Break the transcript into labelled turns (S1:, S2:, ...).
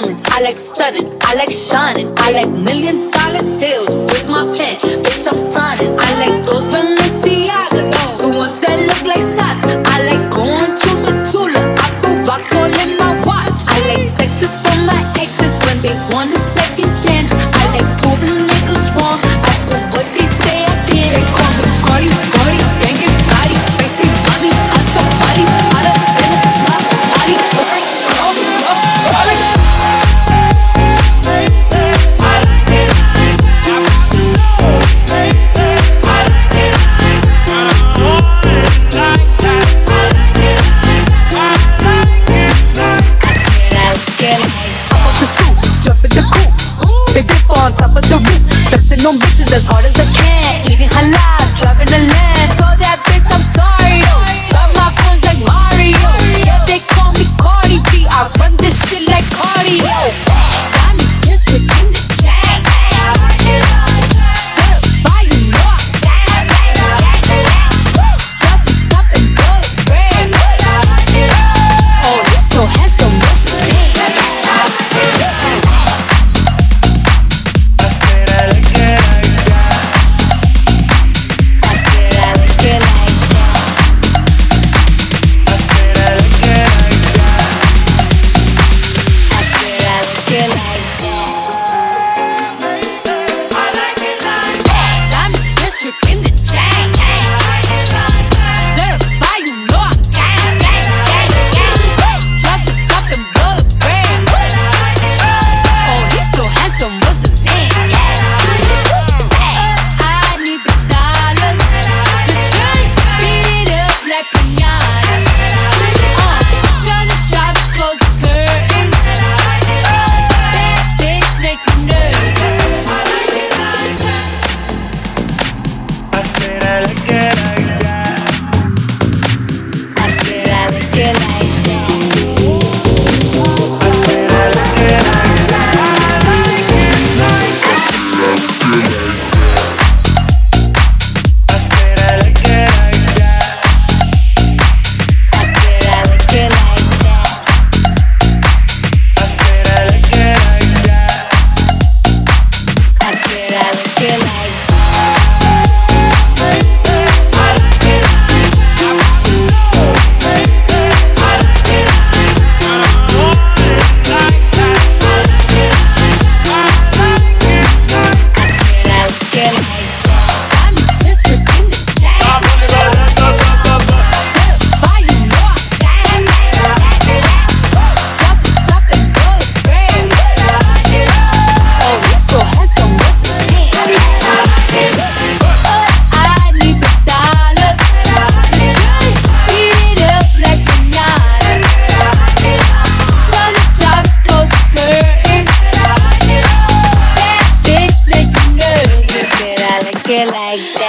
S1: diamonds. I like stunning. I like shining. I like million dollar deals. with my pen? Bitch, I'm like